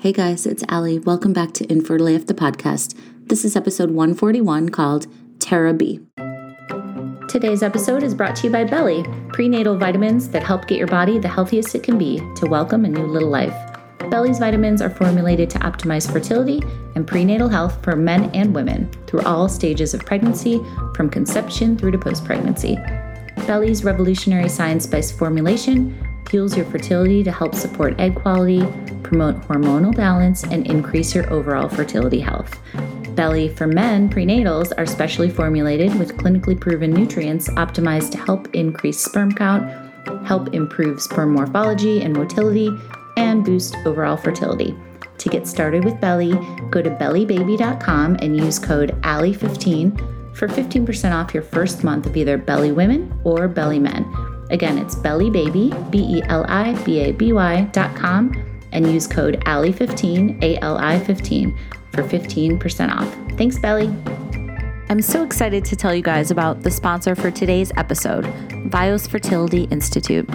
Hey guys, it's Allie. Welcome back to Infertile the podcast. This is episode 141 called Tara B. Today's episode is brought to you by Beli, prenatal vitamins that help get your body the healthiest it can be to welcome a new little life. Beli's vitamins are formulated to optimize fertility and prenatal health for men and women through all stages of pregnancy, from conception through to post pregnancy. Beli's revolutionary science based formulation fuels your fertility to help support egg quality, promote hormonal balance, and increase your overall fertility health. Beli for Men prenatals are specially formulated with clinically proven nutrients optimized to help increase sperm count, help improve sperm morphology and motility, and boost overall fertility. To get started with Beli, go to belibaby.com and use code ALLIE15 for 15% off your first month of either Beli Women or Beli Men. Again, it's belibaby, B E L I B A B Y dot com, and use code ALLIE15, A L I 15, for 15% off. Thanks, Beli. I'm so excited to tell you guys about the sponsor for today's episode, Vios Fertility Institute.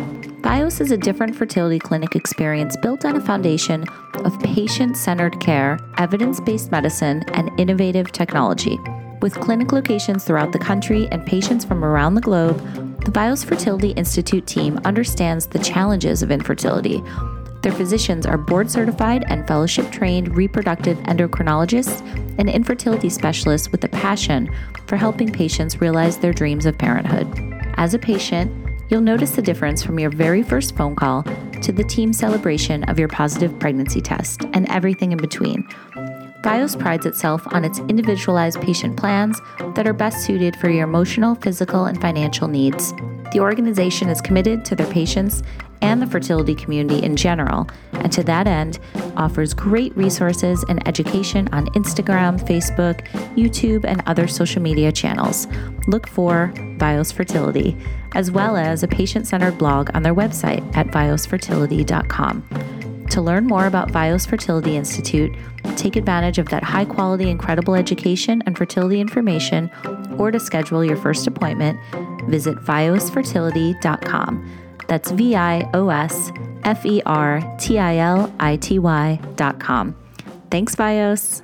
Vios is a different fertility clinic experience built on a foundation of patient centered care, evidence based medicine, and innovative technology. With clinic locations throughout the country and patients from around the globe, the Vios Fertility Institute team understands the challenges of infertility. Their physicians are board certified and fellowship trained reproductive endocrinologists and infertility specialists with a passion for helping patients realize their dreams of parenthood. As a patient, you'll notice the difference from your very first phone call to the team celebration of your positive pregnancy test and everything in between. Vios prides itself on its individualized patient plans that are best suited for your emotional, physical, and financial needs. The organization is committed to their patients and the fertility community in general, and to that end, offers great resources and education on Instagram, Facebook, YouTube, and other social media channels. Look for Vios Fertility, as well as a patient centered blog on their website at viosfertility.com. To learn more about Vios Fertility Institute, take advantage of that high quality, incredible education and fertility information, or to schedule your first appointment, visit viosfertility.com. That's V I O S F E R T I L I T Y.com. Thanks, Vios.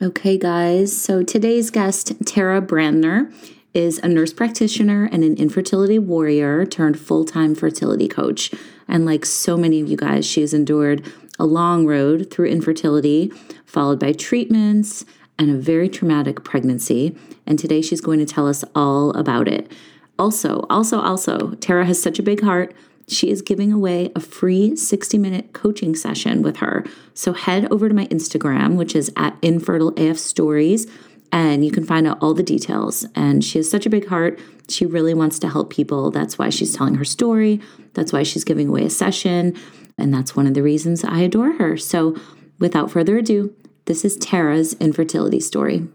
Okay, guys, so today's guest, Tara Brandner, is a nurse practitioner and an infertility warrior turned full time fertility coach. And like so many of you guys, she has endured a long road through infertility, followed by treatments and a very traumatic pregnancy. And today she's going to tell us all about it. Also, also, also, Tara has such a big heart. She is giving away a free 60 minute coaching session with her. So head over to my Instagram, which is at Infertile AF Stories and you can find out all the details. And she has such a big heart. She really wants to help people. That's why she's telling her story. That's why she's giving away a session. And that's one of the reasons I adore her. So, without further ado, this is Tara's infertility story.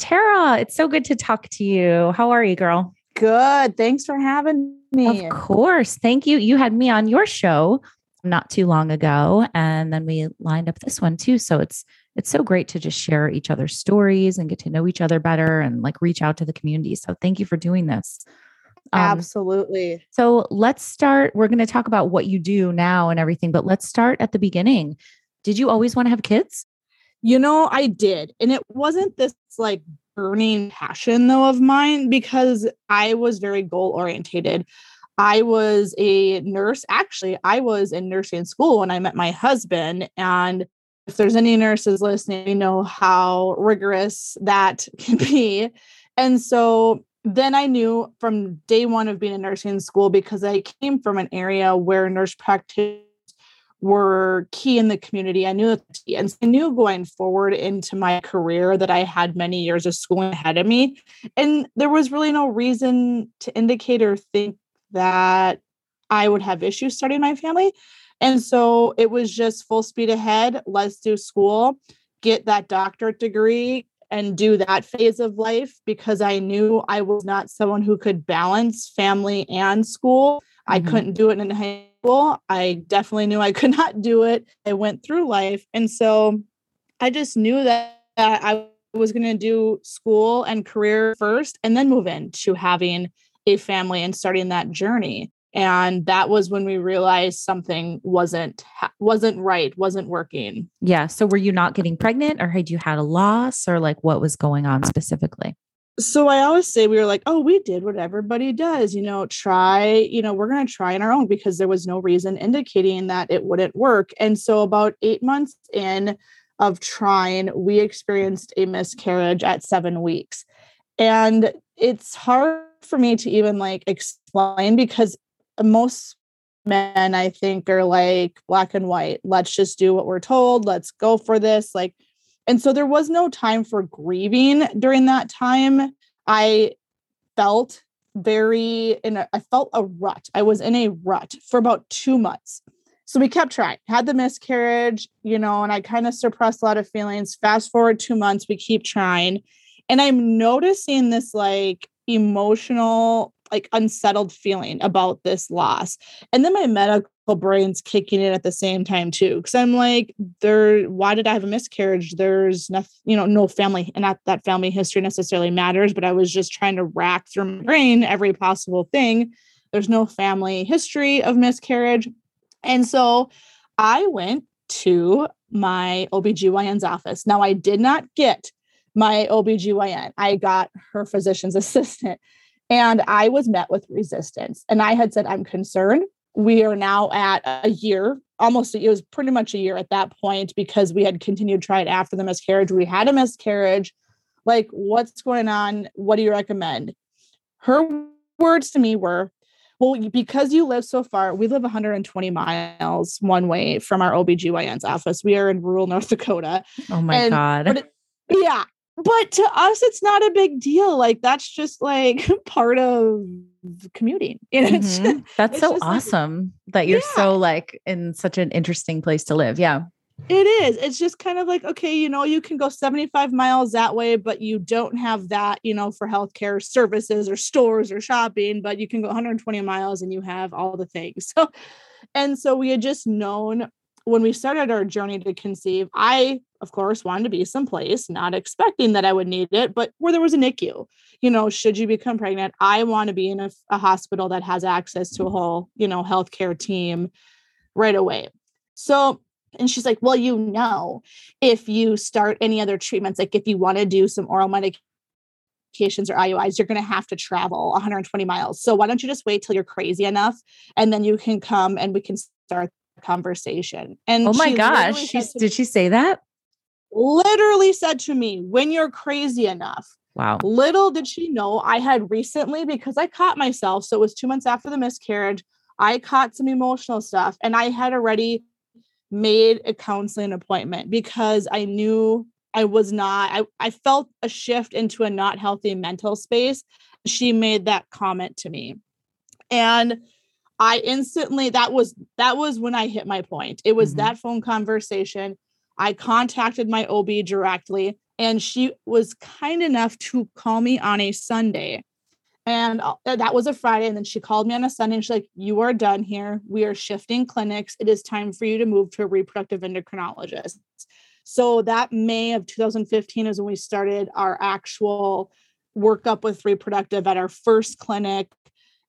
Tara, it's so good to talk to you. How are you, girl? Good. Thanks for having me. Of course. Thank you. You had me on your show not too long ago and then we lined up this one too. So it's it's so great to just share each other's stories and get to know each other better and like reach out to the community. So thank you for doing this. Um, Absolutely. So let's start. We're going to talk about what you do now and everything, but let's start at the beginning. Did you always want to have kids? You know, I did. And it wasn't this like burning passion though of mine because I was very goal orientated. I was a nurse. Actually, I was in nursing school when I met my husband. And if there's any nurses listening, you know how rigorous that can be. And so then I knew from day one of being in nursing school because I came from an area where nurse practitioners were key in the community. I knew and I knew going forward into my career that I had many years of schooling ahead of me. And there was really no reason to indicate or think that I would have issues starting my family. And so it was just full speed ahead. Let's do school, get that doctorate degree, and do that phase of life because I knew I was not someone who could balance family and school. I Mhm. couldn't do it in high I definitely knew I could not do it. I went through life. And so I just knew that, that I was going to do school and career first and then move into having a family and starting that journey. And that was when we realized something wasn't wasn't right, wasn't working. Yeah. So were you not getting pregnant or had you had a loss or like what was going on specifically? So I always say we were like, oh, we did what everybody does, you know, try, you know, we're going to try on our own because there was no reason indicating that it wouldn't work. And so about eight months in of trying, we experienced a miscarriage at seven weeks. And it's hard for me to even like explain because most men, I think, are like black and white. Let's just do what we're told. Let's go for this. Like, and so there was no time for grieving during that time. I felt very in a, I felt a rut. I was in a rut for about 2 months. So we kept trying. Had the miscarriage, you know, and I kind of suppressed a lot of feelings. Fast forward 2 months, we keep trying. And I'm noticing this like emotional like unsettled feeling about this loss. And then my medical brain's kicking in at the same time too. Cause I'm like, there, why did I have a miscarriage? There's nothing, you know, no family, and not that family history necessarily matters, but I was just trying to rack through my brain every possible thing. There's no family history of miscarriage. And so I went to my OBGYN's office. Now I did not get my OBGYN. I got her physician's assistant. And I was met with resistance. And I had said, I'm concerned. We are now at a year, almost, it was pretty much a year at that point because we had continued to try it after the miscarriage. We had a miscarriage. Like, what's going on? What do you recommend? Her words to me were, well, because you live so far, we live 120 miles one way from our OBGYN's office. We are in rural North Dakota. Oh my And- God. it- yeah but to us it's not a big deal like that's just like part of commuting you know it's Mhm. That's so just like- awesome that you're Yeah. so like in such an interesting place to live. Yeah. It is. It's just kind of like, okay, you know, you can go 75 miles that way, but you don't have that, you know, for healthcare services or stores or shopping, but you can go 120 miles and you have all the things. So, and so we had just known when we started our journey to conceive, I, of course, wanted to be someplace, not expecting that I would need it, but where there was a NICU. You know, should you become pregnant, I want to be in a, a hospital that has access to a mm-hmm. whole, you know, healthcare team right away. So, and she's like, well, you know, if you start any other treatments, like if you want to do some oral medications or IUIs, you're going to have to travel 120 miles. So why don't you just wait till you're crazy enough and then you can come and we can start the conversation. And Oh my gosh. She, did she say that? Literally said to me, when you're crazy enough, Wow. Little did she know I had recently, because I caught myself. So it was two months after the miscarriage. I caught some emotional stuff and I had already made a counseling appointment because I knew I was not, I, I felt a shift into a not healthy mental space. She made that comment to me. And I instantly, that was, that was when I hit my point. It was Mhm. that phone conversation. I contacted my OB directly and she was kind enough to call me on a Sunday. And uh, that was a Friday. And then she called me on a Sunday and she's like, You are done here. We are shifting clinics. It is time for you to move to a reproductive endocrinologist. So that May of 2015 is when we started our actual workup with reproductive at our first clinic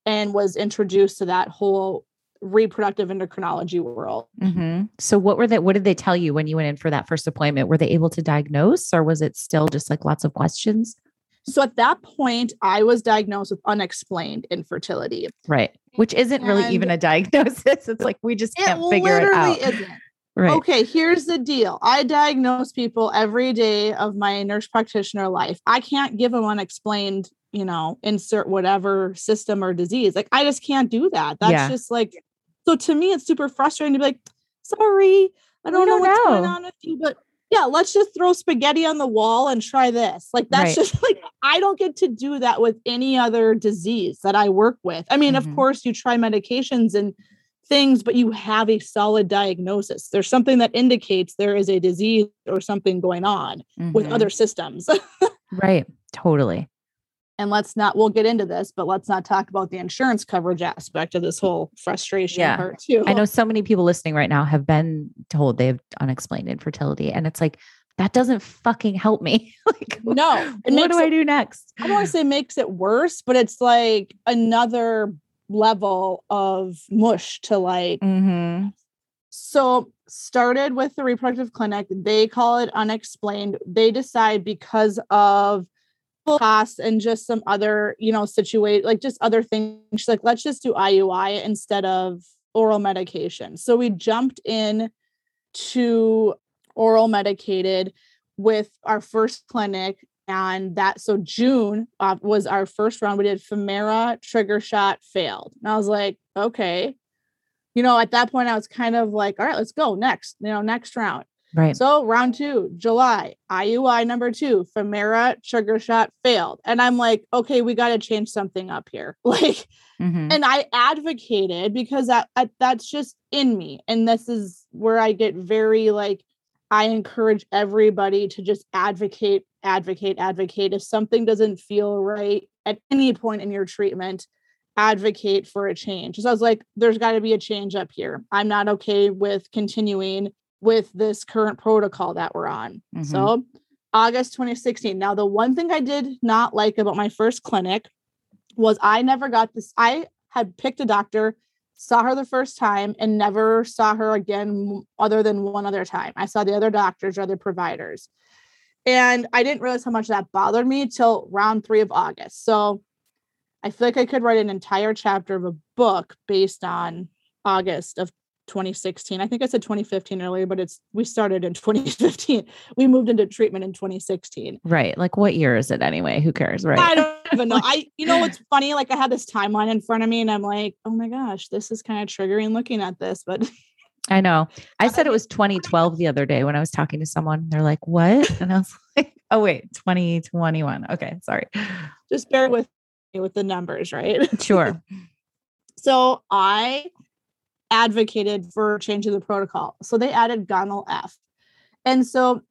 and was introduced to that whole reproductive endocrinology world. hmm So what were they, what did they tell you when you went in for that first appointment? Were they able to diagnose or was it still just like lots of questions? So at that point, I was diagnosed with unexplained infertility. Right. Which isn't really even a diagnosis. It's like we just It can't figure it literally out. isn't. Right. Okay, here's the deal. I diagnose people every day of my nurse practitioner life. I can't give them unexplained, you know, insert whatever system or disease. Like I just can't do that. That's Yeah. just like so to me it's super frustrating to be like, sorry, I don't, know don't what's going on with you, but yeah, let's just throw spaghetti on the wall and try this. Like that's Right. just like I don't get to do that with any other disease that I work with. I mean, Mhm. of course, you try medications and things, but you have a solid diagnosis. There's something that indicates there is a disease or something going on with Mhm. other systems. Right. Totally. And let's not we'll get into this but let's not talk about the insurance coverage aspect of this whole frustration Yeah. part too I know so many people listening right now have been told they have unexplained infertility, and it's like that doesn't fucking help me. like, no what do I do next? i don't want to say makes it worse but it's like another level of mush to like Mm-hmm. so started with the reproductive clinic they call it unexplained they decide because of costs and just some other you know situate like just other things She's like let's just do iui instead of oral medication. So we jumped in to oral medicated with our first clinic and that so june uh, was our first round. We did Femara trigger shot failed. And i was like okay. You know, at that point, I was kind of like, all right, let's go next, you know, next round. Right. So round two, July, IUI number two, Femara sugar shot failed. And I'm like, okay, we got to change something up here. Like, Mhm. and I advocated because that, that that's just in me. And this is where I get very like, I encourage everybody to just advocate, advocate, advocate. If something doesn't feel right at any point in your treatment, advocate for a change. So I was like, there's got to be a change up here. I'm not okay with continuing with this current protocol that we're on. Mhm. So August 2016. Now, the one thing I did not like about my first clinic was I never got this. I had picked a doctor, saw her the first time, and never saw her again other than one other time. I saw the other doctors or other providers. And I didn't realize how much that bothered me till round three of August. So I feel like I could write an entire chapter of a book based on August of 2016. I think I said 2015 earlier, but it's we started in 2015. We moved into treatment in 2016. Right. Like, what year is it anyway? Who cares? Right. I don't even know. I you know what's funny? Like I had this timeline in front of me and I'm like, oh my gosh, this is kind of triggering looking at this, but I know. I said it was 2012 the other day when I was talking to someone. They're like, what? And I was like, oh, wait, 2021. Okay. Sorry. just bear with me with the numbers, right? Sure. So I advocated for changing the protocol. So they added Gonal F. And so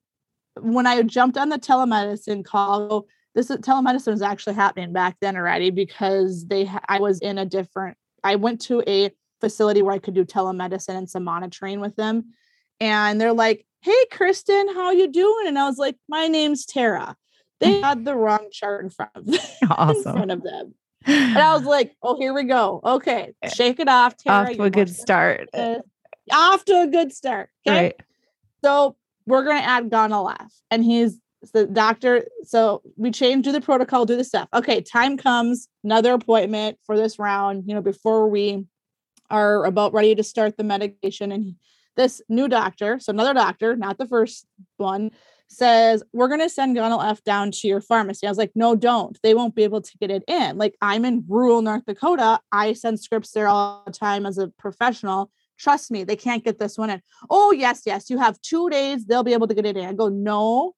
when I jumped on the telemedicine call, this is, telemedicine was actually happening back then already because they I was in a different I went to a facility where I could do telemedicine and some monitoring with them. And they're like, "Hey Kristen, how you doing?" And I was like, "My name's Tara." They mm. had the wrong chart in front of them. in front of them. And I was like, oh, here we go. Okay, shake it off, Tara. Off to a good start. this. Off to a good start. Okay. Right. So we're gonna add Gonal F. And he's the doctor. So we change, do the protocol, do the stuff. Okay, time comes, another appointment for this round, you know, before we are about ready to start the medication. And this new doctor, so another doctor, not the first one, says, We're gonna send Gonal F down to your pharmacy. I was like, No, don't. They won't be able to get it in. Like I'm in rural North Dakota. I send scripts there all the time as a professional. Trust me, they can't get this one in. Oh, yes, yes. You have two days, they'll be able to get it in. I go, No,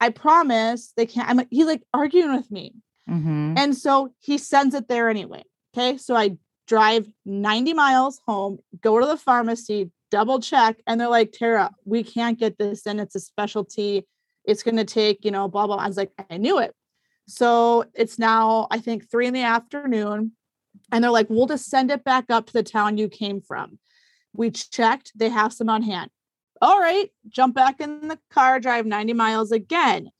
I promise they can't. I'm like, he's like arguing with me. Mhm. And so he sends it there anyway. Okay. So I drive 90 miles home, go to the pharmacy, double check, and they're like, Tara, we can't get this in. It's a specialty. It's going to take, you know, blah, blah. I was like, I knew it. So it's now, I think, three in the afternoon. And they're like, we'll just send it back up to the town you came from. We checked, they have some on hand. All right, jump back in the car, drive 90 miles again.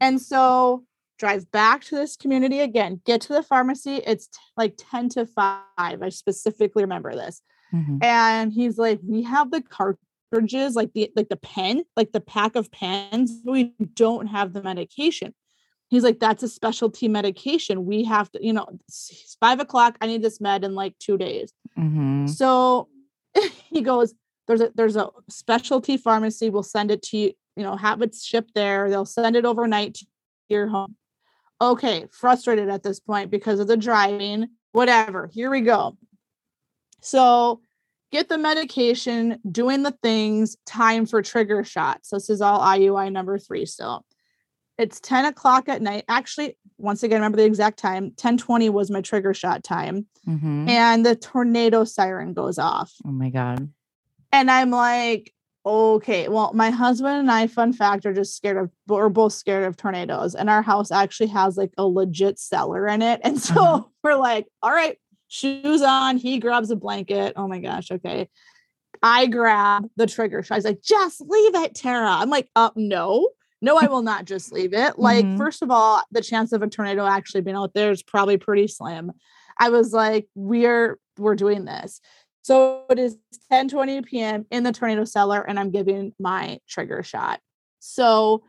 And so drive back to this community again, get to the pharmacy. It's t- like 10 to 5. I specifically remember this. Mhm. And he's like, we have the cartridges, like the like the pen, like the pack of pens, but we don't have the medication. He's like, that's a specialty medication. We have to, you know, it's five o'clock. I need this med in like two days. Mhm. So he goes, there's a there's a specialty pharmacy. We'll send it to you, you know, have it shipped there. They'll send it overnight to your home. Okay, frustrated at this point because of the driving, whatever. Here we go. So get the medication, doing the things, time for trigger shots. This is all IUI number three still. It's 10 o'clock at night. Actually, once again, remember the exact time. 1020 was my trigger shot time. Mhm. And the tornado siren goes off. Oh my God. And I'm like, okay. Well, my husband and I, fun fact, are just scared of, we're both scared of tornadoes. And our house actually has like a legit cellar in it. And so uh-huh. we're like, all right, shoes on. He grabs a blanket. Oh my gosh. Okay. I grab the trigger shot. He's like, just leave it, Tara. I'm like, uh, no, no, I will not just leave it. Like, mm-hmm. first of all, the chance of a tornado actually being out there is probably pretty slim. I was like, we're we're doing this. So it is 10 20 p.m. in the tornado cellar, and I'm giving my trigger shot. So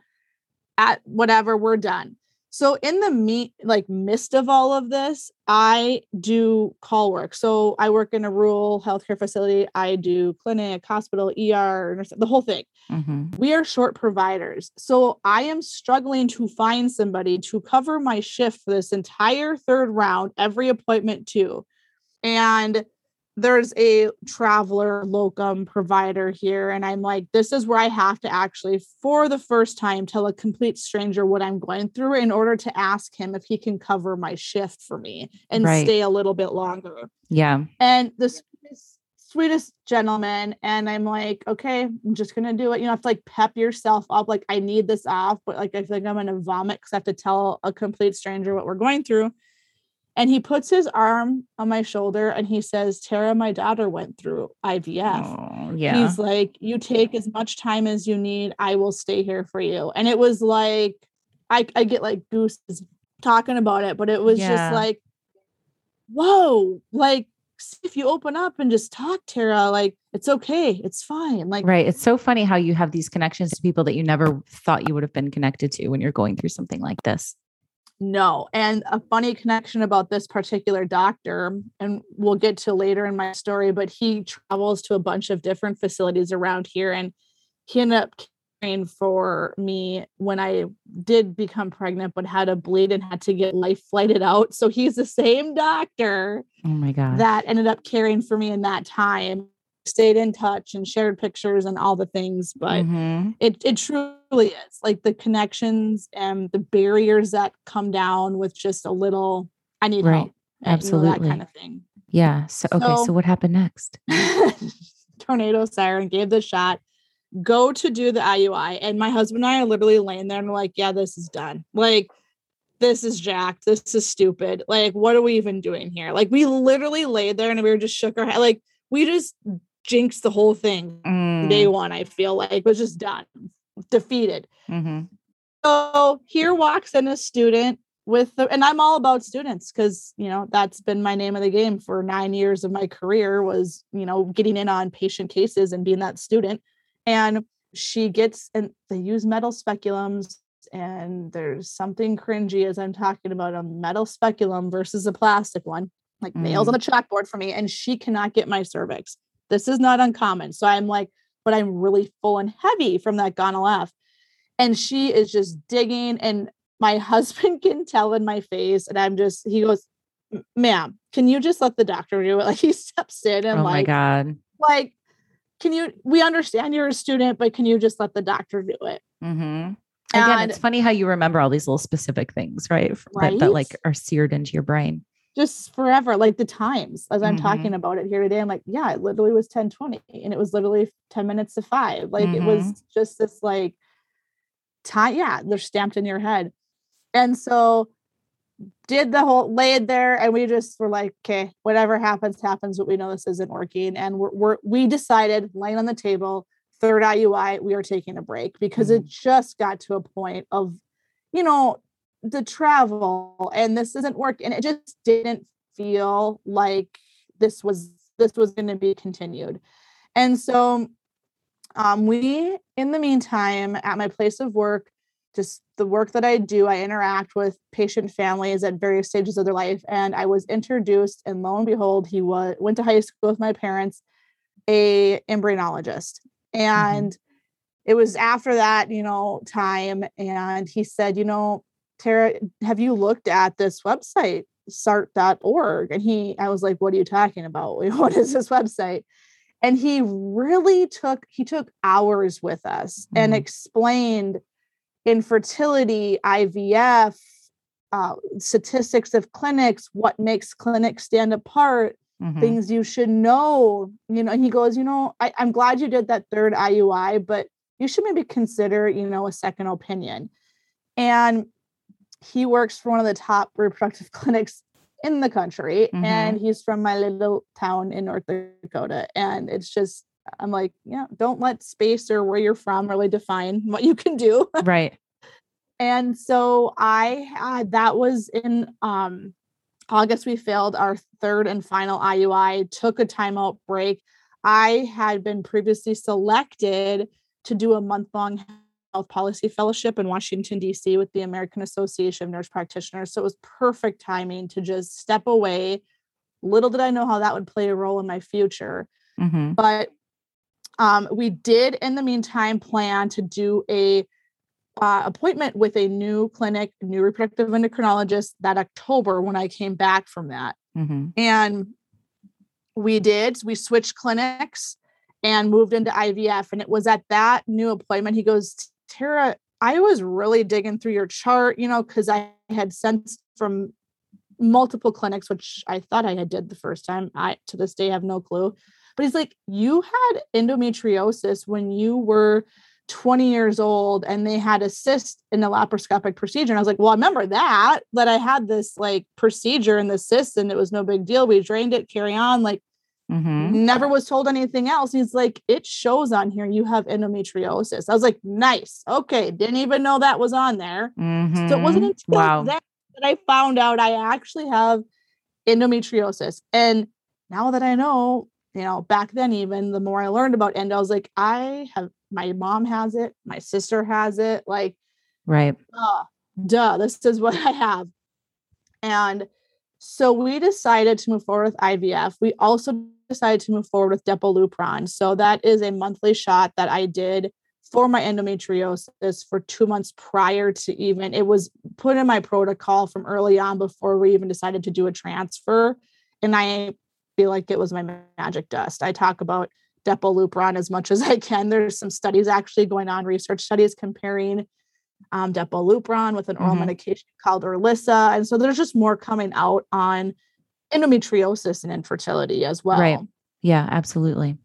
at whatever, we're done. So in the meet like midst of all of this, I do call work. So I work in a rural healthcare facility. I do clinic, hospital, ER, the whole thing. Mm-hmm. We are short providers. So I am struggling to find somebody to cover my shift for this entire third round, every appointment too. And there's a traveler locum provider here and i'm like this is where i have to actually for the first time tell a complete stranger what i'm going through in order to ask him if he can cover my shift for me and right. stay a little bit longer. Yeah. And the sweetest, sweetest gentleman and i'm like okay i'm just gonna do it. You know I have to like pep yourself up like i need this off but like i feel like i'm gonna vomit because i have to tell a complete stranger what we're going through and he puts his arm on my shoulder and he says, Tara, my daughter went through IVF. Oh, yeah. He's like, You take as much time as you need. I will stay here for you. And it was like, I, I get like gooses talking about it, but it was yeah. just like, whoa, like if you open up and just talk, Tara, like it's okay. It's fine. Like, right. It's so funny how you have these connections to people that you never thought you would have been connected to when you're going through something like this. No. And a funny connection about this particular doctor, and we'll get to later in my story, but he travels to a bunch of different facilities around here. And he ended up caring for me when I did become pregnant, but had a bleed and had to get life flighted out. So he's the same doctor. Oh my God. That ended up caring for me in that time stayed in touch and shared pictures and all the things but mm-hmm. it, it truly is like the connections and the barriers that come down with just a little i need right. help absolutely you know, that kind of thing. Yeah so okay so, so what happened next? Tornado siren gave the shot. Go to do the iui and my husband and i are literally laying there and we're like yeah this is done. Like this is jacked. This is stupid. Like what are we even doing here? Like we literally laid there and we were just shook our head like we just jinxed the whole thing. Mm. Day one, I feel like was just done, defeated. Mm-hmm. So here walks in a student with the, and I'm all about students because you know that's been my name of the game for nine years of my career was you know getting in on patient cases and being that student. And she gets and they use metal speculums and there's something cringy as I'm talking about a metal speculum versus a plastic one, like mm. nails on the chalkboard for me, and she cannot get my cervix. This is not uncommon. So I'm like, but I'm really full and heavy from that Gonal-f. And she is just digging. And my husband can tell in my face. And I'm just, he goes, ma'am, can you just let the doctor do it? Like he steps in and oh like, my God. Like, can you, we understand you're a student, but can you just let the doctor do it? Mm-hmm. Again, and, it's funny how you remember all these little specific things, right? right? That, that like are seared into your brain just forever like the times as i'm mm-hmm. talking about it here today i'm like yeah it literally was 10 20 and it was literally 10 minutes to 5 like mm-hmm. it was mm-hmm. just this like time yeah they're stamped in your head and so did the whole laid there and we just were like okay whatever happens happens but we know this isn't working and we're, we're we decided laying on the table third iui we are taking a break because mm-hmm. it just got to a point of you know the travel and this isn't work and it just didn't feel like this was this was going to be continued and so um, we in the meantime at my place of work just the work that i do i interact with patient families at various stages of their life and i was introduced and lo and behold he was went to high school with my parents a embryologist mm-hmm. and mm-hmm. it was after that you know time and he said you know Tara, have you looked at this website, sart.org? And he, I was like, what are you talking about? What is this website? And he really took, he took hours with us mm-hmm. and explained infertility, IVF, uh, statistics of clinics, what makes clinics stand apart, mm-hmm. things you should know. You know, and he goes, you know, I, I'm glad you did that third IUI, but you should maybe consider, you know, a second opinion. And he works for one of the top reproductive clinics in the country mm-hmm. and he's from my little town in North Dakota. And it's just, I'm like, yeah, don't let space or where you're from really define what you can do. Right. and so I had that was in um August, we failed our third and final IUI, took a timeout break. I had been previously selected to do a month long health policy fellowship in Washington, D.C. with the American Association of Nurse Practitioners. So it was perfect timing to just step away. Little did I know how that would play a role in my future. Mm-hmm. But um, we did, in the meantime, plan to do a uh, appointment with a new clinic, new reproductive endocrinologist that October when I came back from that. Mm-hmm. And we did, we switched clinics and moved into IVF. And it was at that new appointment, he goes, Tara, I was really digging through your chart, you know, because I had sensed from multiple clinics, which I thought I had did the first time. I to this day have no clue. But he's like, you had endometriosis when you were 20 years old and they had a cyst in the laparoscopic procedure. And I was like, well, I remember that, that I had this like procedure in the cyst and it was no big deal. We drained it, carry on. Like Mm-hmm. Never was told anything else. He's like, it shows on here you have endometriosis. I was like, nice. Okay. Didn't even know that was on there. Mm-hmm. So it wasn't mm-hmm. until wow. that, that I found out I actually have endometriosis. And now that I know, you know, back then, even the more I learned about endo, I was like, I have my mom has it, my sister has it. Like, right. Uh, duh, this is what I have. And so we decided to move forward with IVF. We also decided to move forward with Depo-Lupron. So that is a monthly shot that I did for my endometriosis for two months prior to even it was put in my protocol from early on before we even decided to do a transfer. And I feel like it was my magic dust. I talk about Depo-Lupron as much as I can. There's some studies actually going on, research studies comparing um, Depo-Lupron with an oral mm-hmm. medication called Orilissa. And so there's just more coming out on endometriosis and infertility as well. Right. Yeah, absolutely.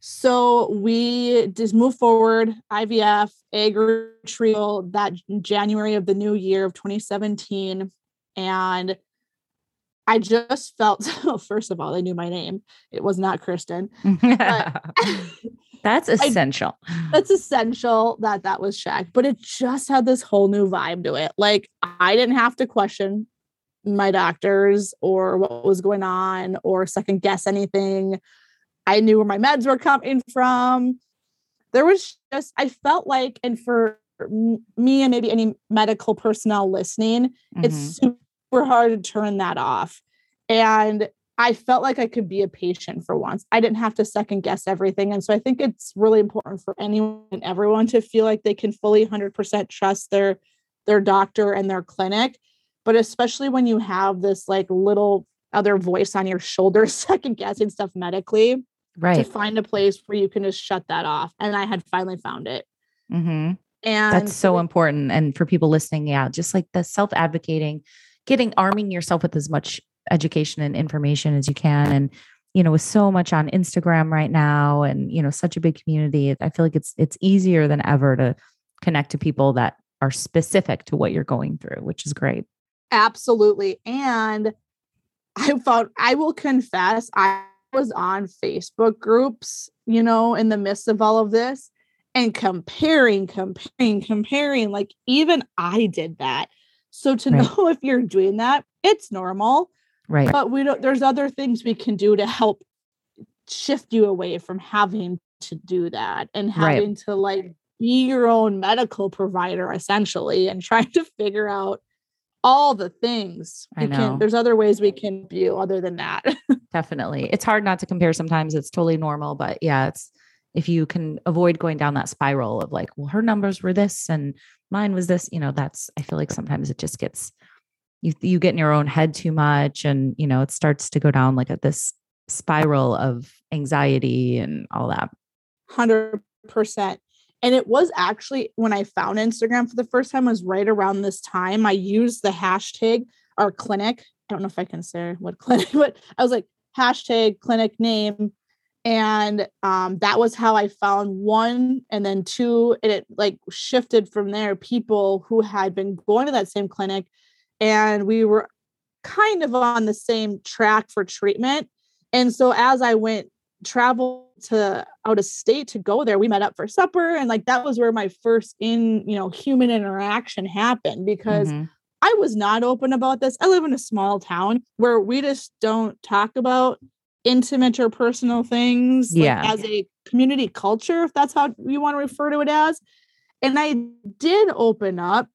So we just move forward, IVF, egg retrieval that January of the new year of 2017. And I just felt, well, first of all, they knew my name. It was not Kristen. That's essential. I, that's essential that that was Shaq, but it just had this whole new vibe to it. Like I didn't have to question my doctors or what was going on or second guess anything. I knew where my meds were coming from. There was just, I felt like, and for me and maybe any medical personnel listening, mm-hmm. it's super hard to turn that off. And I felt like I could be a patient for once. I didn't have to second guess everything. And so I think it's really important for anyone and everyone to feel like they can fully 100% trust their their doctor and their clinic. But especially when you have this like little other voice on your shoulder second guessing stuff medically, right? To find a place where you can just shut that off. And I had finally found it. Mm-hmm. And that's so important. And for people listening, yeah, just like the self advocating, getting arming yourself with as much education and information as you can. And you know with so much on instagram right now and you know such a big community i feel like it's it's easier than ever to connect to people that are specific to what you're going through which is great. Absolutely. And i found i will confess i was on facebook groups you know in the midst of all of this and comparing comparing comparing like even i did that. So to right. know if you're doing that it's normal Right. But we don't, there's other things we can do to help shift you away from having to do that and having right. to like be your own medical provider essentially and trying to figure out all the things I know. Can, there's other ways we can view other than that. Definitely. It's hard not to compare sometimes. It's totally normal, but yeah, it's if you can avoid going down that spiral of like, well, her numbers were this and mine was this, you know, that's I feel like sometimes it just gets you you get in your own head too much and you know it starts to go down like a, this spiral of anxiety and all that. 100% and it was actually when i found instagram for the first time was right around this time i used the hashtag our clinic. I don't know if i can say what clinic but i was like hashtag clinic name. And um, that was how i found one and then two and it like shifted from there. People who had been going to that same clinic and we were kind of on the same track for treatment and so as i went travel to out of state to go there we met up for supper and like that was where my first in you know human interaction happened because mm-hmm. i was not open about this i live in a small town where we just don't talk about intimate or personal things yeah. Like, as a community culture, if that's how you want to refer to it as. And I did open up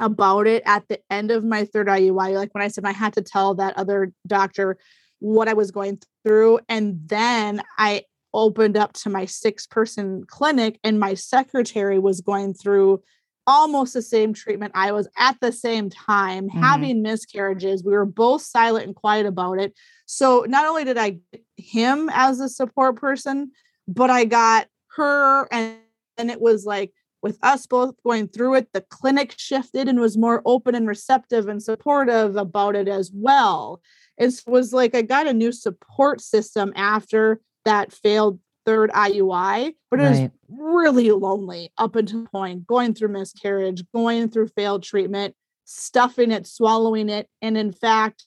about it at the end of my third IUI. Like when I said I had to tell that other doctor what I was going through. And then I opened up to my six person clinic, and my secretary was going through almost the same treatment I was at the same time, mm-hmm. having miscarriages. We were both silent and quiet about it. So not only did I get him as a support person, but I got her and, and it was like with us both going through it, the clinic shifted and was more open and receptive and supportive about it as well. It was like I got a new support system after that failed third IUI, but it right. was really lonely up until the point going through miscarriage, going through failed treatment, stuffing it, swallowing it. And in fact,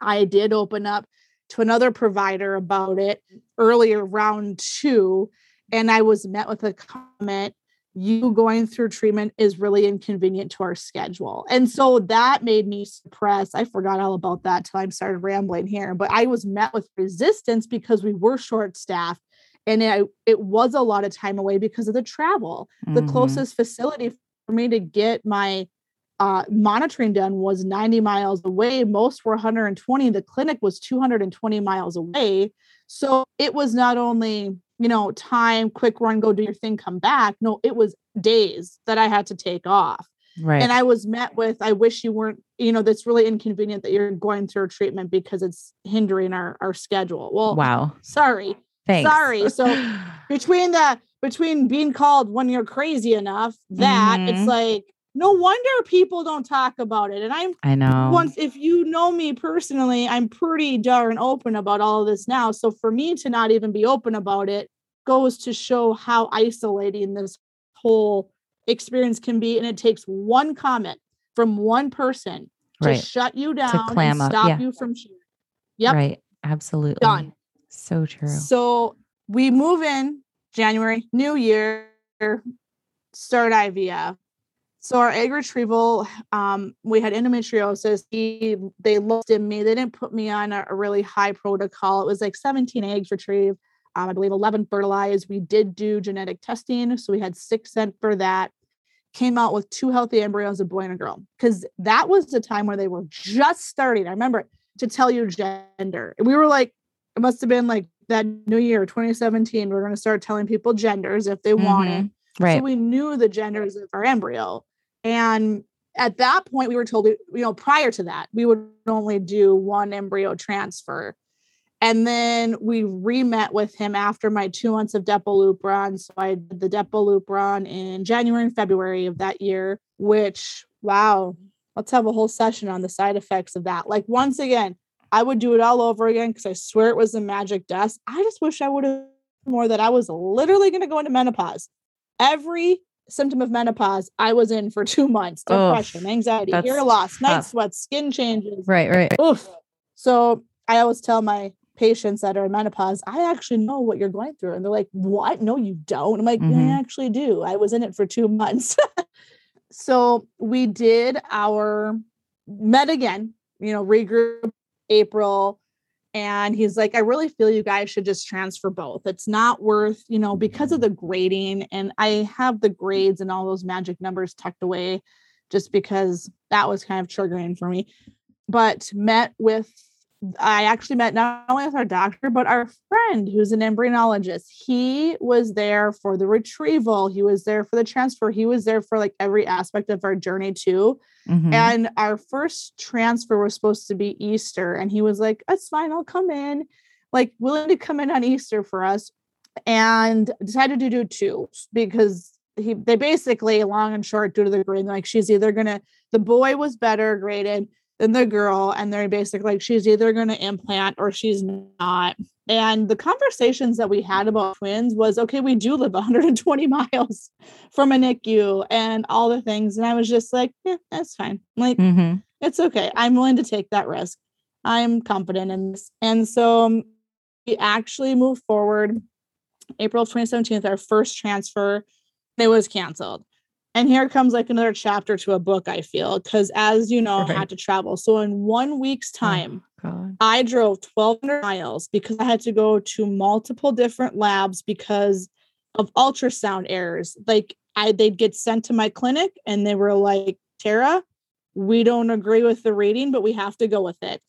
I did open up to another provider about it earlier, round two, and I was met with a comment you going through treatment is really inconvenient to our schedule. And so that made me suppress. I forgot all about that till I started rambling here, but I was met with resistance because we were short staffed and it, it was a lot of time away because of the travel. Mm-hmm. The closest facility for me to get my uh, monitoring done was 90 miles away. Most were 120. The clinic was 220 miles away. So it was not only, you know, time, quick run, go do your thing, come back. No, it was days that I had to take off. Right. And I was met with, I wish you weren't, you know, that's really inconvenient that you're going through a treatment because it's hindering our, our schedule. Well, wow. Sorry. Thanks. Sorry. So between the between being called when you're crazy enough, that mm-hmm. it's like no wonder people don't talk about it. And I'm I know once if you know me personally, I'm pretty darn open about all of this now. So for me to not even be open about it goes to show how isolating this whole experience can be. And it takes one comment from one person to right. shut you down to clam and stop yeah. you from sharing. Yep. Right. Absolutely. Done. So true. So we move in January, new year, start IVF. So our egg retrieval, um, we had endometriosis. He, they looked at me. They didn't put me on a, a really high protocol. It was like 17 eggs retrieved. Um, I believe 11 fertilized. We did do genetic testing, so we had six sent for that. Came out with two healthy embryos, a boy and a girl, because that was the time where they were just starting. I remember to tell you gender. We were like, it must have been like that new year, 2017. We're going to start telling people genders if they mm-hmm. want. Right. So we knew the genders of our embryo. And at that point, we were told, you know, prior to that, we would only do one embryo transfer. And then we re-met with him after my two months of Depo-Lupron. So I did the Depo-Lupron in January and February of that year, which, wow, let's have a whole session on the side effects of that. Like, once again, I would do it all over again because I swear it was a magic dust. I just wish I would have more that I was literally going to go into menopause. Every symptom of menopause, I was in for two months. Depression, anxiety, hair loss, night sweats, skin changes. Right, right. Oof. So I always tell my patients that are in menopause, I actually know what you're going through. And they're like, What? No, you don't. I'm like, mm-hmm. I actually do. I was in it for two months. so we did our met again, you know, regroup April and he's like i really feel you guys should just transfer both it's not worth you know because of the grading and i have the grades and all those magic numbers tucked away just because that was kind of triggering for me but met with I actually met not only with our doctor, but our friend who's an embryologist. He was there for the retrieval, he was there for the transfer, he was there for like every aspect of our journey, too. Mm-hmm. And our first transfer was supposed to be Easter. And he was like, That's fine, I'll come in, like willing to come in on Easter for us. And decided to do two because he they basically long and short due to the grade like she's either gonna the boy was better graded and the girl and they're basically like she's either going to implant or she's not. And the conversations that we had about twins was okay we do live 120 miles from a nicu and all the things. And i was just like yeah that's fine. Like mm-hmm. it's okay. I'm willing to take that risk. I'm confident in this. And so um, we actually moved forward april 2017 our first transfer. It was canceled and here comes like another chapter to a book i feel because as you know right. i had to travel. So in one week's oh, time oh, i drove 1200 miles because i had to go to multiple different labs because of ultrasound errors. Like i they'd get sent to my clinic and they were like tara we don't agree with the reading but we have to go with it.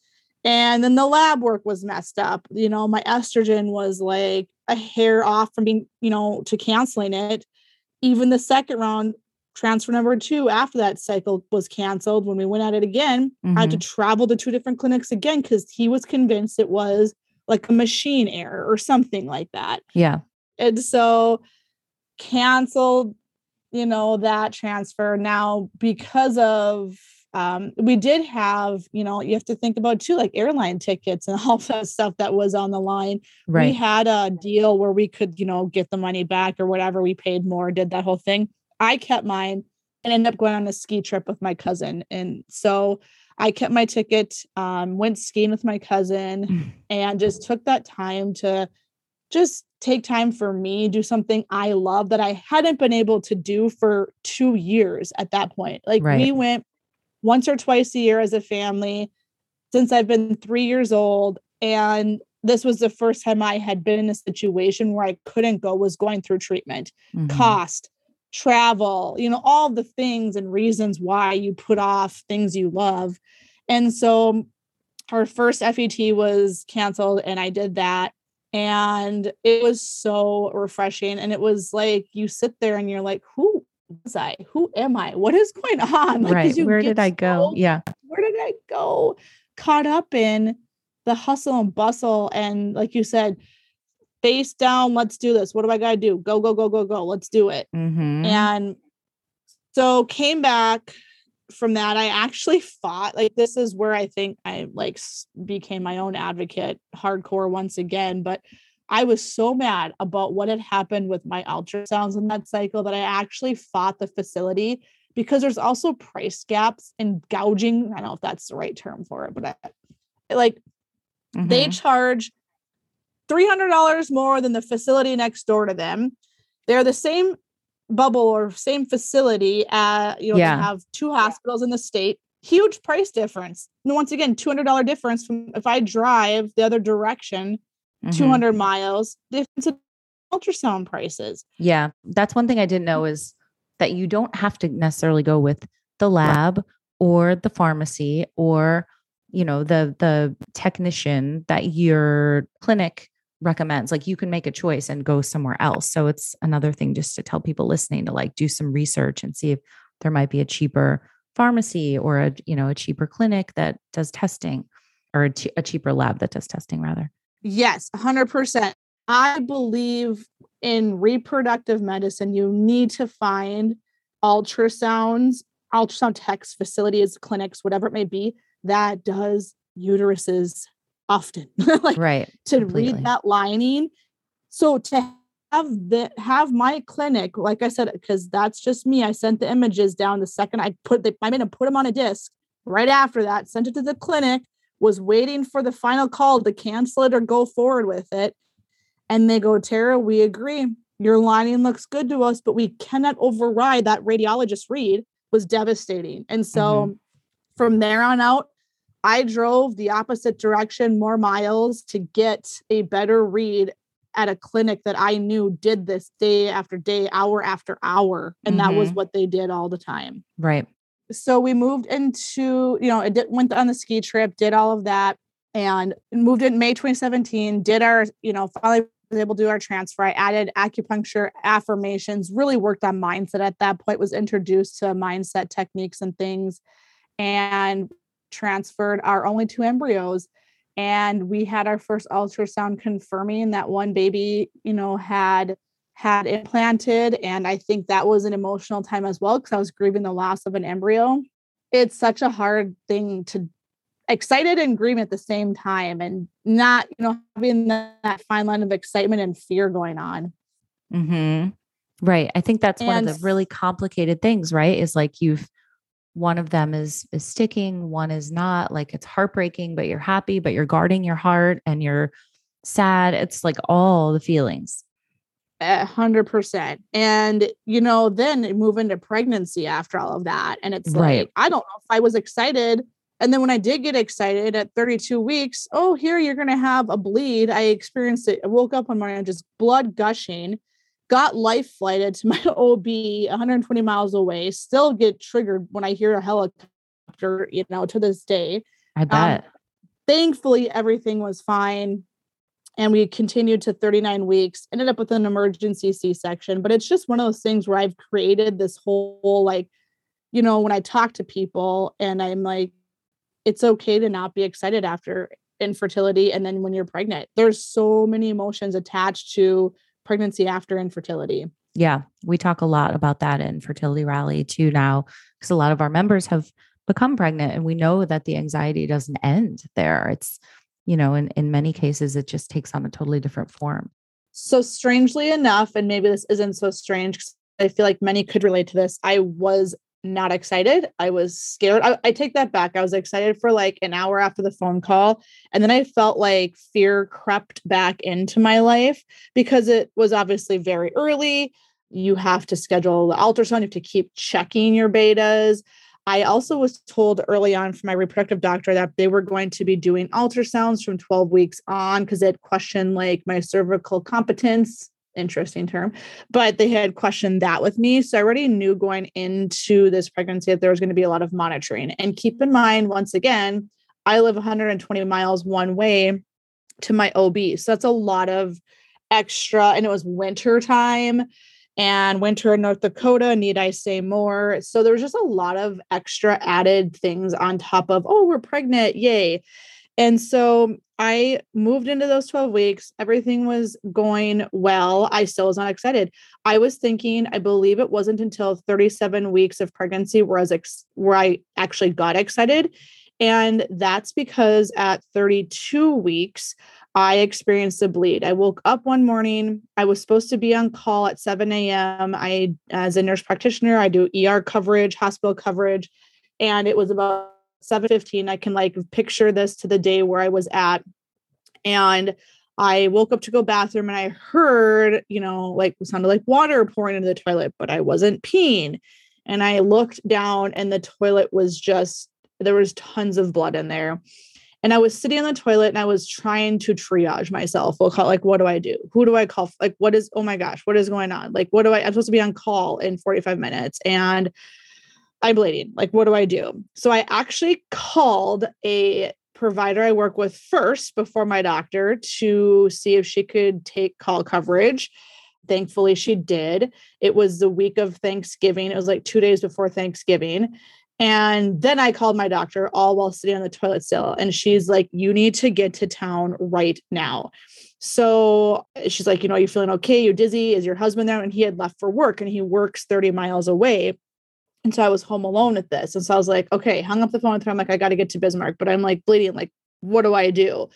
And then the lab work was messed up. You know my estrogen was like a hair off from being you know to canceling it. Even the second round transfer number two after that cycle was canceled when we went at it again mm-hmm. i had to mm-hmm. travel to two different clinics again because he was convinced it was like a machine error or something like that yeah and so canceled you know that transfer now because of um, we did have, you know, you have to think about too, like airline tickets and all that stuff that was on the line. Right. We had a deal where we could, you know, get the money back or whatever. We paid more, did that whole thing. I kept mine and ended up going on a ski trip with my cousin. And so I kept my ticket, um, went skiing with my cousin, and just took that time to just take time for me, do something I love that I hadn't been able to do for two years at that point. Like right. we went once or twice a year as a family since I've been three years old. And this was the first time I had been in a situation where I couldn't go, was going through treatment, mm-hmm. cost, travel, you know, all the things and reasons why you put off things you love. And so our first FET was canceled and I did that. And it was so refreshing. And it was like you sit there and you're like, who was I? Who am I? What is going on? Like, right. Where did I go? So, yeah. Where did I go? Caught up in the hustle and bustle. And like you said, face down, let's do this. What do I got to do? Go, go, go, go, go. Let's do it. Mm-hmm. And so came back from that. I actually fought. Like, this is where I think I like became my own advocate hardcore once again. But I was so mad about what had happened with my ultrasounds in that cycle that I actually fought the facility because there's also price gaps and gouging. I don't know if that's the right term for it, but I, like mm-hmm. they charge $300 more than the facility next door to them. They're the same bubble or same facility. Uh, you know, yeah. they have two hospitals in the state. Huge price difference. And once again, $200 difference from if I drive the other direction mm-hmm. 200 miles, difference in ultrasound prices. Yeah. That's one thing I didn't know is that you don't have to necessarily go with the lab or the pharmacy or you know the the technician that your clinic recommends like you can make a choice and go somewhere else. So it's another thing just to tell people listening to like do some research and see if there might be a cheaper pharmacy or a you know a cheaper clinic that does testing or a, cheaper lab that does testing rather. Yes 100% i believe in reproductive medicine you need to find ultrasounds ultrasound techs facilities clinics whatever it may be that does uteruses often like right to completely. read that lining so to have the have my clinic like i said because that's just me i sent the images down the second i put the i made them put them on a disc right after that sent it to the clinic was waiting for the final call to cancel it or go forward with it and they go tara we agree your lining looks good to us but we cannot override that radiologist read was devastating and so mm-hmm. from there on out I drove the opposite direction more miles to get a better read at a clinic that I knew did this day after day, hour after hour. And mm-hmm. that was mm-hmm. what they did all the time. Right. So we moved into, you know, it did, went on the ski trip, did all of that, and moved in May 2017, did our, you know, finally was able to do our transfer. I added acupuncture affirmations, really worked on mindset at that point, was introduced to mindset techniques and things. And transferred our only two embryos and we had our first ultrasound confirming that one baby you know had had implanted and i think that was an emotional time as well because i was grieving the loss of an embryo it's such a hard thing to excited and grieving at the same time and not you know having that, that fine line of excitement and fear going on mm-hmm. right i think that's and one of the really complicated things right is like you've one of them is is sticking one is not like it's heartbreaking but you're happy but you're guarding your heart and you're sad it's like all the feelings a hundred percent. And you know, then move into pregnancy after all of that. And it's right. like, I don't know if I was excited and then when I did get excited at 32 weeks, oh, here you're going to have a bleed. I experienced it. I woke up one morning and just blood gushing, got life flighted to my OB 120 miles away, still get triggered when I hear a helicopter, you know, to this day. I um, bet. Um, thankfully, everything was fine. And we continued to 39 weeks, ended up with an emergency C section. But it's just one of those things where I've created this whole like, you know, when I talk to people and I'm like, it's okay to not be excited after infertility and then when you're pregnant there's so many emotions attached to pregnancy after infertility. Yeah we talk a lot about that in fertility rally too now because a lot of our members have become pregnant and we know that the anxiety doesn't end there. It's you know in, in many cases it just takes on a totally different form. So strangely enough and maybe this isn't so strange i feel like many could relate to this i was not excited. I was scared. I, I, take that back. I was excited for like an hour after the phone call. And then I felt like fear crept back into my life because it was obviously very early. You have to schedule the ultrasound, you have to keep checking your betas. I also was told early on from my reproductive doctor that they were going to be doing ultrasounds from 12 weeks on because it questioned like my cervical competence interesting term, but they had questioned that with me. So I already knew going into this pregnancy that there was going to be a lot of monitoring. And keep in mind, once again, I live 120 miles one way to my OB. So that's a lot of extra. And it was winter time and winter in North Dakota, need I say more? So there was just a lot of extra added things on top of, oh, we're pregnant, yay. And so I moved into those 12 weeks. Everything was going well. I still was not excited. I was thinking, I believe it wasn't until 37 weeks of pregnancy where I, was ex- where I actually got excited. And that's because at 32 weeks, I experienced a bleed. I woke up one morning. I was supposed to be on call at 7 a.m. I, as a nurse practitioner, I do ER coverage, hospital coverage, and it was about 7:15 I can like picture this to the day where I was at and I woke up to go bathroom and I heard, you know, like sounded like water pouring into the toilet, but I wasn't peeing. And I looked down and the toilet was just there was tons of blood in there. And I was sitting on the toilet and I was trying to triage myself. We'll call like, what do I do? Who do I call? Like, what is, oh my gosh, what is going on? Like, what do I, I'm supposed to be on call in 45 minutes. And I'm bleeding. Like, what do I do? So I actually called a provider I work with first before my doctor to see if she could take call coverage. Thankfully, she did. It was the week of Thanksgiving. It was like two days before Thanksgiving. And then I called my doctor all while sitting on the toilet still. And she's like, You need to get to town right now. So she's like, You know, are you feeling okay? You're dizzy? Is your husband there? And he had left for work and he works 30 miles away. And so I was home alone at this. And so I was like, okay, hung up the phone with her. I'm like, I got to get to Bismarck, but I'm like bleeding. Like, what do I do?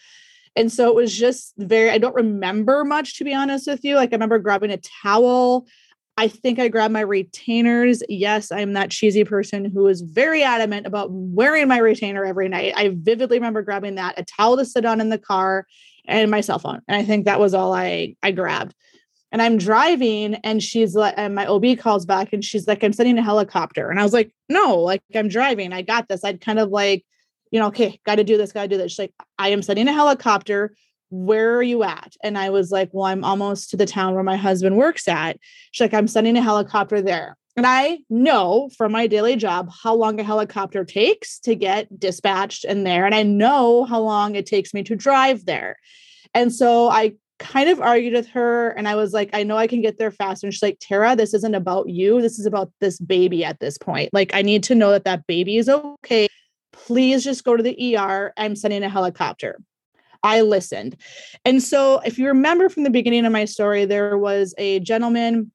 And so it was just very, I don't remember much to be honest with you. Like, I remember grabbing a towel. I think I grabbed my retainers. Yes, I'm that cheesy person who is very adamant about wearing my retainer every night. I vividly remember grabbing that, a towel to sit on in the car, and my cell phone. And I think that was all I I grabbed and I'm driving and she's like, and my OB calls back and she's like, I'm sending a helicopter. And I was like, no, like I'm driving. I got this. I'd kind of like, you know, okay, got to do this, got to do this. She's like, I am sending a helicopter. Where are you at? And I was like, well, I'm almost to the town where my husband works at. She's like, I'm sending a helicopter there. And I know from my daily job how long a helicopter takes to get dispatched in there. And I know how long it takes me to drive there. And so I kind of argued with her and I was like, I know I can get there faster. And she's like, Tara, this isn't about you. This is about this baby at this point. Like, I need to know that that baby is okay. Please just go to the ER. I'm sending a helicopter. I listened. And so, if you remember from the beginning of my story, there was a gentleman,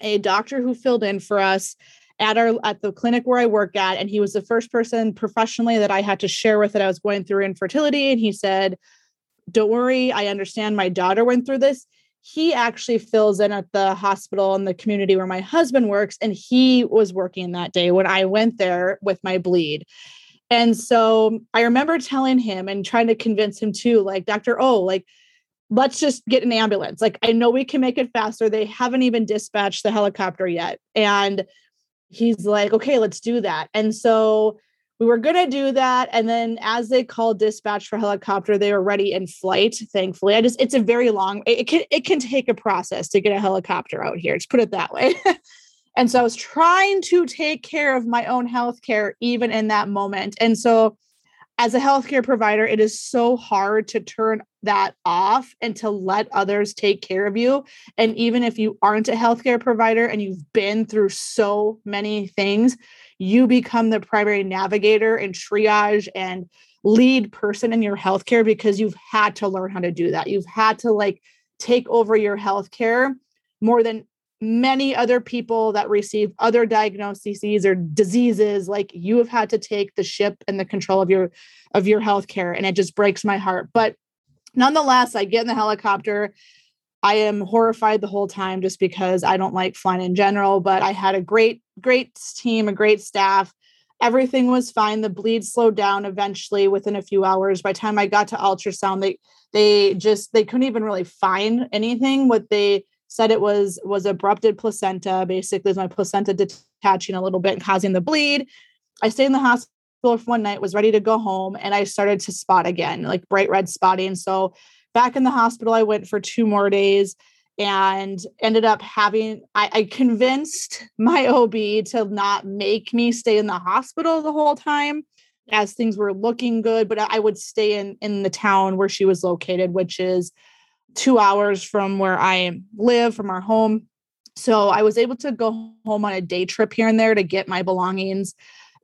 a doctor who filled in for us. at our at the clinic where I work at, and he was the first person professionally that I had to share with that I was going through infertility. And he said, Don't worry, I understand my daughter went through this. He actually fills in at the hospital in the community where my husband works, and he was working that day when I went there with my bleed. And so I remember telling him and trying to convince him too, like, Dr. Oh, like, let's just get an ambulance. Like, I know we can make it faster. They haven't even dispatched the helicopter yet. And he's like, okay, let's do that. And so we were going to do that. And then as they called dispatch for helicopter, they were ready in flight. Thankfully, I just, it's a very long, it, it can, it can take a process to get a helicopter out here. Just put it that way. and so I was trying to take care of my own health care even in that moment. And so as a healthcare provider, it is so hard to turn that off and to let others take care of you. And even if you aren't a healthcare provider and you've been through so many things, you become the primary navigator and triage and lead person in your healthcare because you've had to learn how to do that. You've had to like take over your healthcare more than many other people that receive other diagnoses or diseases like you have had to take the ship and the control of your of your healthcare and it just breaks my heart but nonetheless i get in the helicopter i am horrified the whole time just because i don't like flying in general but i had a great great team a great staff. Everything was fine. The bleed slowed down eventually within a few hours. By time i got to ultrasound they they just they couldn't even really find anything. What they said it was was abrupted placenta basically my placenta detaching a little bit and causing the bleed. I stayed in the hospital for one night was ready to go home and i started to spot again like bright red spotting. So back in the hospital i went for two more days and ended up having I, I convinced my ob to not make me stay in the hospital the whole time as things were looking good but i would stay in in the town where she was located which is two hours from where I live, from our home. So I was able to go home on a day trip here and there to get my belongings.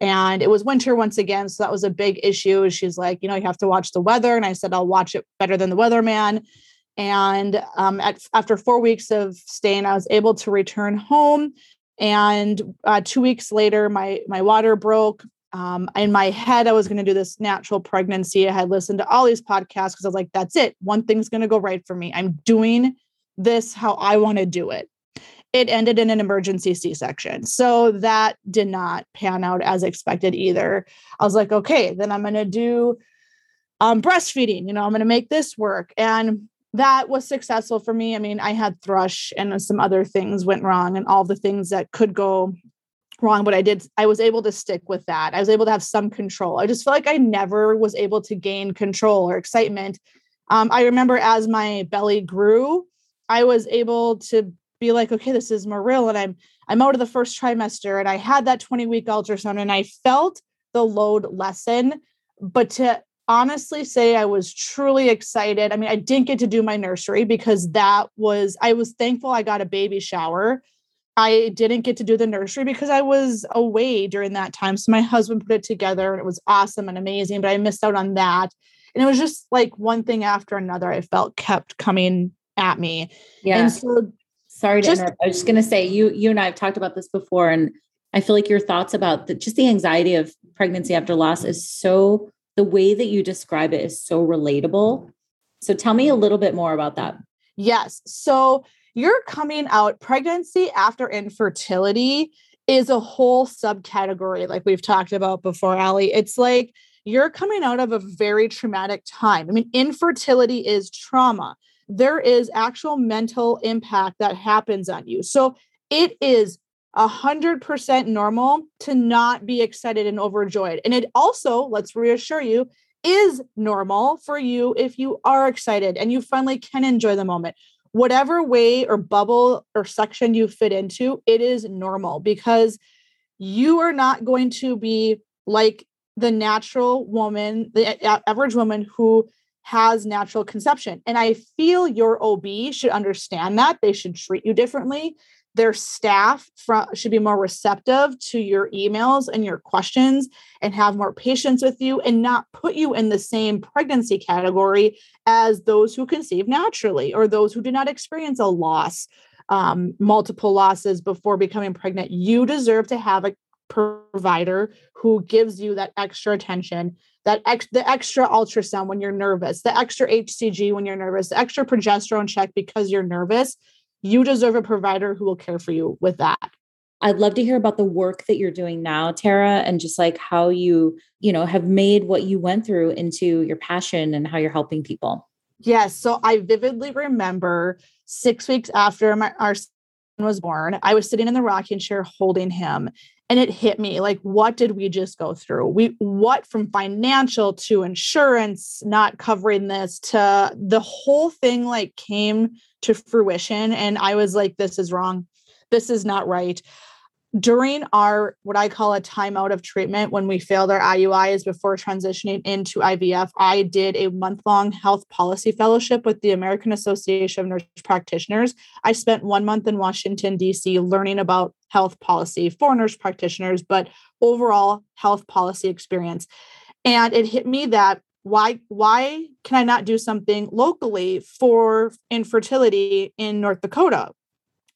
And it was winter once again. So that was a big issue. She's like, you know, you have to watch the weather. And I said, I'll watch it better than the weatherman. And um, at, after four weeks of staying, I was able to return home. And uh, two weeks later, my my water broke um, in my head, I was going to do this natural pregnancy. I had listened to all these podcasts because I was like, that's it. One thing's going to go right for me. I'm doing this how I want to do it. It ended in an emergency C section. So that did not pan out as expected either. I was like, okay, then I'm going to do um, breastfeeding. You know, I'm going to make this work. And that was successful for me. I mean, I had thrush and some other things went wrong and all the things that could go wrong, but I did, I was able to stick with that. I was able to have some control. I just feel like I never was able to gain control or excitement. Um, I remember as my belly grew, I was able to be like, okay, this is more real. And I'm, I'm out of the first trimester and I had that 20 week ultrasound and I felt the load lessen. But to honestly say I was truly excited. I mean, I didn't get to do my nursery because that was, I was thankful I got a baby shower I didn't get to do the nursery because I was away during that time. So my husband put it together and it was awesome and amazing, but I missed out on that. And it was just like one thing after another, I felt kept coming at me. Yeah. And so sorry to just, interrupt. I was just gonna say you you and I have talked about this before, and I feel like your thoughts about the, just the anxiety of pregnancy after loss is so the way that you describe it is so relatable. So tell me a little bit more about that. Yes. So you're coming out pregnancy after infertility is a whole subcategory like we've talked about before Ali it's like you're coming out of a very traumatic time i mean infertility is trauma there is actual mental impact that happens on you. So it is a hundred percent normal to not be excited and overjoyed. And it also let's reassure you is normal for you if you are excited and you finally can enjoy the moment. Whatever way or bubble or section you fit into, it is normal because you are not going to be like the natural woman, the average woman who has natural conception. And I feel your OB should understand that. They should treat you differently their staff from, should be more receptive to your emails and your questions and have more patience with you and not put you in the same pregnancy category as those who conceive naturally or those who do not experience a loss um, multiple losses before becoming pregnant. You deserve to have a provider who gives you that extra attention, that ex- the extra ultrasound when you're nervous, the extra HCG when you're nervous, the extra progesterone check because you're nervous. You deserve a provider who will care for you with that. I'd love to hear about the work that you're doing now, Tara, and just like how you, you know, have made what you went through into your passion and how you're helping people. Yes. So I vividly remember six weeks after my, our son was born, I was sitting in the rocking chair holding him. And it hit me like, what did we just go through? We, what from financial to insurance not covering this to the whole thing like came to fruition. And I was like, this is wrong. This is not right during our what I call a timeout of treatment when we failed our IUIs before transitioning into IVF, I did a month long health policy fellowship with the American Association of Nurse Practitioners. I spent one month in Washington, D.C., learning about health policy for nurse practitioners, but overall health policy experience. And it hit me that why why can I not do something locally for infertility in North Dakota?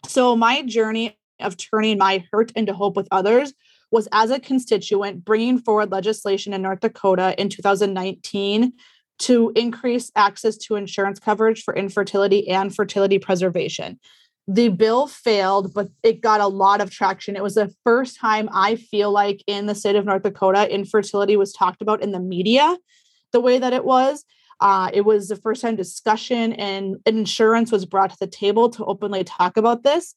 So my journey of turning my hurt into hope with others was as a constituent bringing forward legislation in North Dakota in 2019 to increase access to insurance coverage for infertility and fertility preservation. The bill failed, but it got a lot of traction. It was the first time I feel like in the state of North Dakota, infertility was talked about in the media the way that it was. Uh, it was the first time discussion and insurance was brought to the table to openly talk about this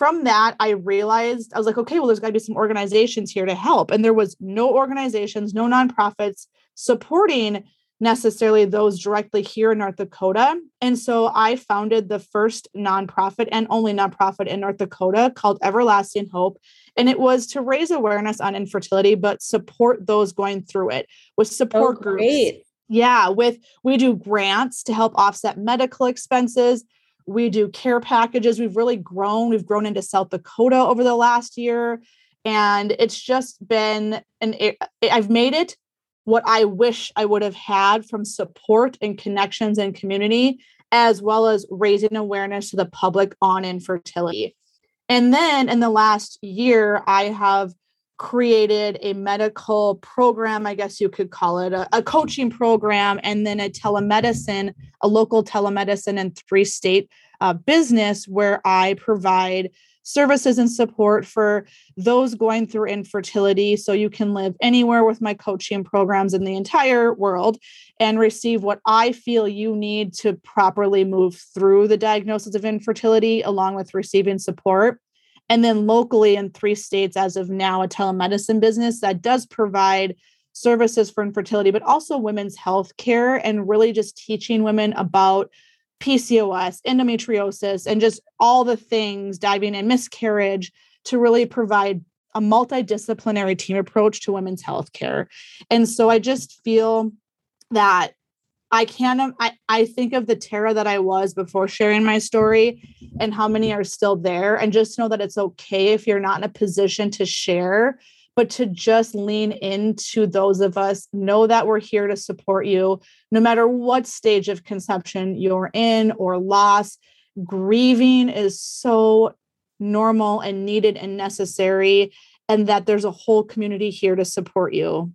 from that, I realized I was like, okay, well, there's got to be some organizations here to help. And there was no organizations, no nonprofits supporting necessarily those directly here in North Dakota. And so I founded the first nonprofit and only nonprofit in North Dakota called Everlasting Hope. And it was to raise awareness on infertility, but support those going through it with oh, support oh, groups. Yeah, with we do grants to help offset medical expenses we do care packages. We've really grown. We've grown into South Dakota over the last year. And it's just been an, I've made it what I wish I would have had from support and connections and community, as well as raising awareness to the public on infertility. And then in the last year, I have created a medical program, I guess you could call it a, a, coaching program, and then a telemedicine, a local telemedicine and three state uh, business where I provide services and support for those going through infertility. So you can live anywhere with my coaching programs in the entire world and receive what I feel you need to properly move through the diagnosis of infertility, along with receiving support. And then locally in three states, as of now, a telemedicine business that does provide services for infertility, but also women's health care and really just teaching women about PCOS, endometriosis, and just all the things diving in miscarriage to really provide a multidisciplinary team approach to women's health care. And so I just feel that I can't, I, I think of the Tara that I was before sharing my story and how many are still there. And just know that it's okay if you're not in a position to share but to just lean into those of us, know that we're here to support you no matter what stage of conception you're in or loss. Grieving is so normal and needed and necessary, and that there's a whole community here to support you.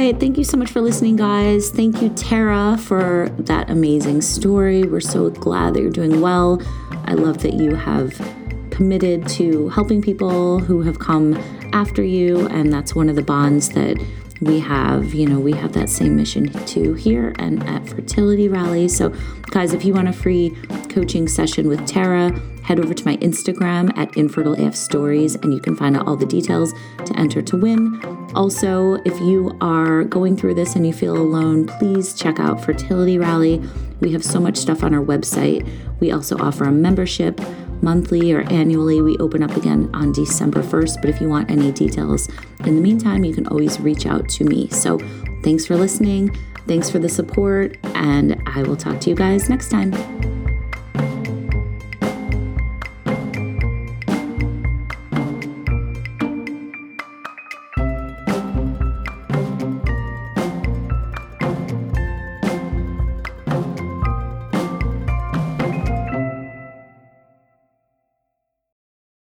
Right. Thank you so much for listening, guys. Thank you, Tara, for that amazing story. We're so glad that you're doing well. I love that you have committed to helping people who have come after you. And that's one of the bonds that we have, you know, we have that same mission too here and at Fertility Rally. So, guys, if you want a free coaching session with Tara, head over to my Instagram at InfertileAF Stories and you can find out all the details to enter to win. Also, if you are going through this and you feel alone, please check out Fertility Rally. We have so much stuff on our website. We also offer a membership monthly or annually. We open up again on December 1st. But if you want any details in the meantime, you can always reach out to me. So thanks for listening. Thanks for the support. And I will talk to you guys next time.